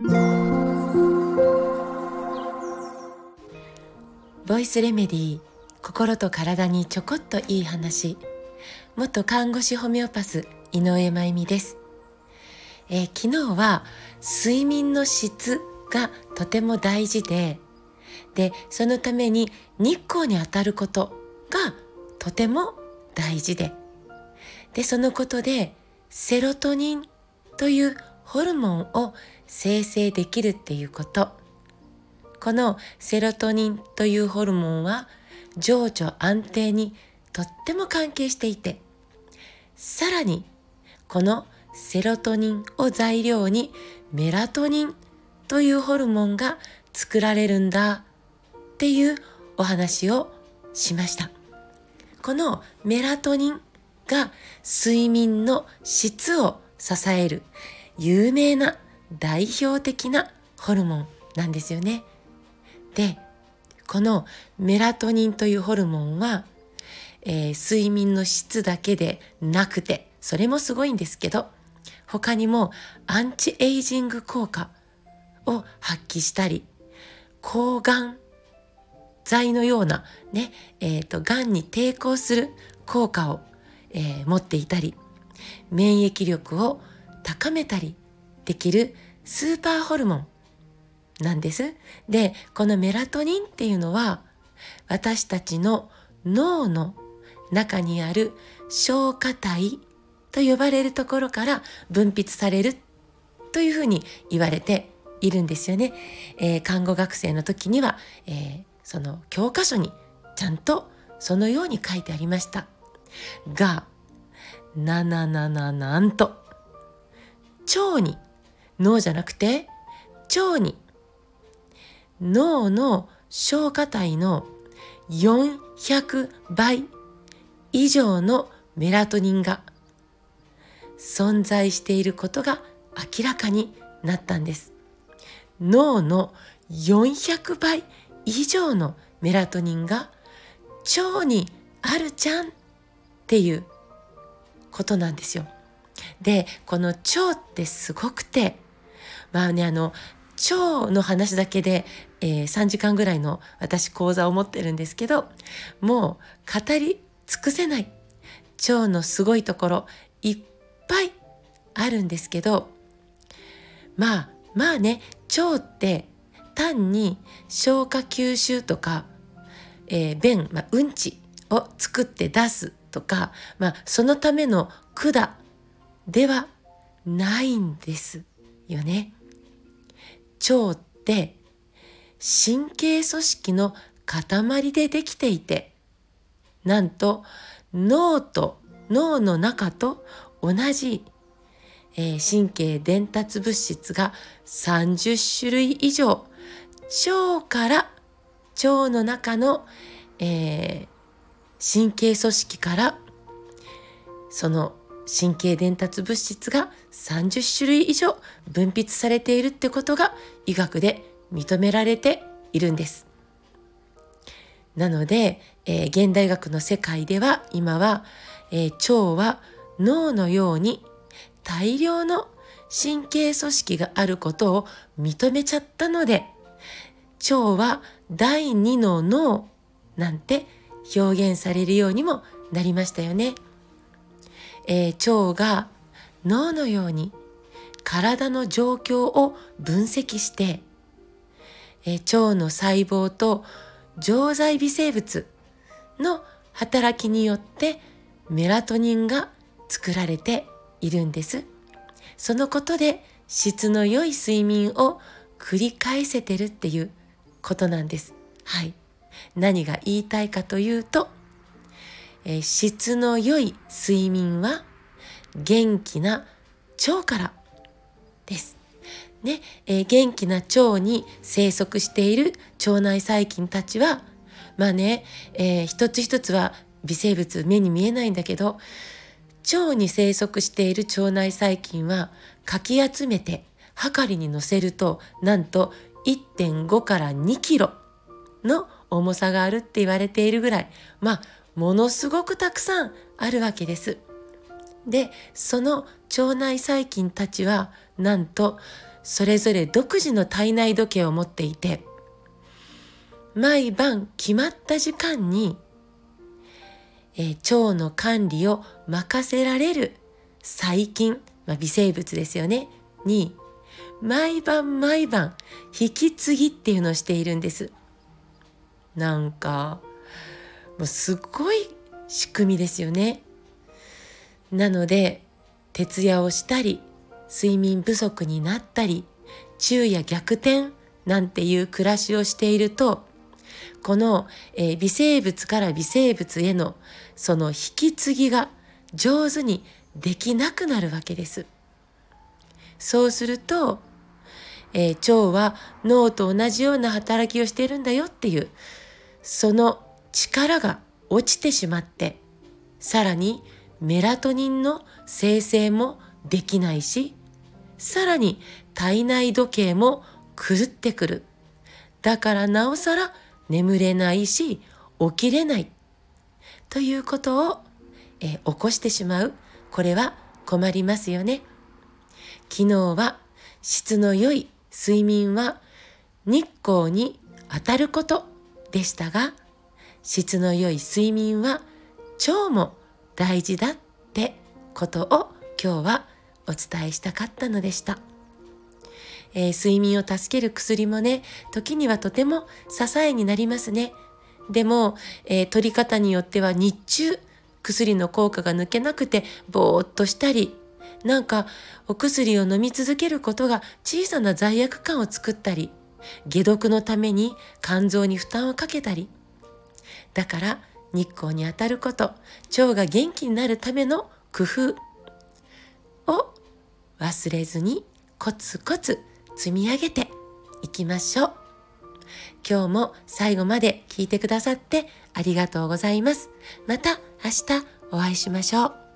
ボイスレメディー心と体にちょこっといい話。元看護師ホメオパス井上真由美です、えー、昨日は睡眠の質がとても大事ででそのために日光に当たることがとても大事で。でそのことでセロトニンというホルモンを生成できるっていうことこのセロトニンというホルモンは情緒安定にとっても関係していてさらにこのセロトニンを材料にメラトニンというホルモンが作られるんだっていうお話をしました。このメラトニンが睡眠の質を支える有名な代表的なホルモンなんですよね。で、このメラトニンというホルモンは、えー、睡眠の質だけでなくて、それもすごいんですけど、他にもアンチエイジング効果を発揮したり、抗がん剤のようなね、えっ、ー、と、癌に抵抗する効果を、えー、持っていたり、免疫力を高めたりできるスーパーホルモンなんです。で、このメラトニンっていうのは私たちの脳の中にある消化体と呼ばれるところから分泌されるというふうに言われているんですよね。えー、看護学生の時には、えー、その教科書にちゃんとそのように書いてありました。が、なななななんと、腸に、脳じゃなくて腸に脳の消化体の400倍以上のメラトニンが存在していることが明らかになったんです。脳の400倍以上のメラトニンが腸にあるじゃんっていうことなんですよ。で、この腸ってすごくて、まあね、あの、腸の話だけで、えー、3時間ぐらいの私講座を持ってるんですけど、もう語り尽くせない。腸のすごいところいっぱいあるんですけど、まあ、まあね、腸って単に消化吸収とか、えー、便、まあ、うんちを作って出すとか、まあ、そのための管ではないんですよね。腸って神経組織の塊でできていてなんと脳と脳の中と同じ、え、神経伝達物質が30種類以上腸から腸の中の、えー、神経組織からその神経伝達物質が30種類以上分泌されているってことが医学で認められているんです。なので、えー、現代学の世界では今は、えー、腸は脳のように大量の神経組織があることを認めちゃったので腸は第二の脳なんて表現されるようにもなりましたよね。えー、腸が脳のように体の状況を分析して、えー、腸の細胞と常在微生物の働きによってメラトニンが作られているんです。そのことで質の良い睡眠を繰り返せてるっていうことなんです。はい。何が言いたいかというと、質の良い睡眠は元気な腸からです。ね、えー、元気な腸に生息している腸内細菌たちは、まあね、えー、一つ一つは微生物目に見えないんだけど、腸に生息している腸内細菌はかき集めて、はかりに乗せると、なんと1.5から2キロの重さがあるって言われているぐらい、まあ、ものすごくたくさんあるわけです。で、その腸内細菌たちは、なんとそれぞれ独自の体内時計を持っていて毎晩決まった時間に、えー、腸の管理を任せられる細菌、まあ、微生物ですよねに毎晩毎晩引き継ぎっていうのをしているんです。なんかもうすっごい仕組みですよね。なので徹夜をしたり睡眠不足になったり昼夜逆転なんていう暮らしをしているとこの、えー、微生物から微生物へのその引き継ぎが上手にできなくなるわけです。そうすると、えー、腸は脳と同じような働きをしているんだよっていうその力が落ちてしまってさらにメラトニンの生成もできないしさらに体内時計も狂ってくる。だからなおさら眠れないし起きれない。ということを、え起こしてしまう。これは困りますよね。昨日は質の良い睡眠は日光に当たることでしたが質の良い睡眠は腸も大事だってことを今日はお伝えしたかったのでした。えー、睡眠を助ける薬もね、時にはとても支えになりますね。でも、えー、取り方によっては日中、薬の効果が抜けなくてぼーっとしたり、なんかお薬を飲み続けることが小さな罪悪感を作ったり、解毒のために肝臓に負担をかけたり。だから日光に当たること、腸が元気になるための工夫を忘れずにコツコツ積み上げていきましょう。今日も最後まで聞いてくださってありがとうございます。また明日お会いしましょう。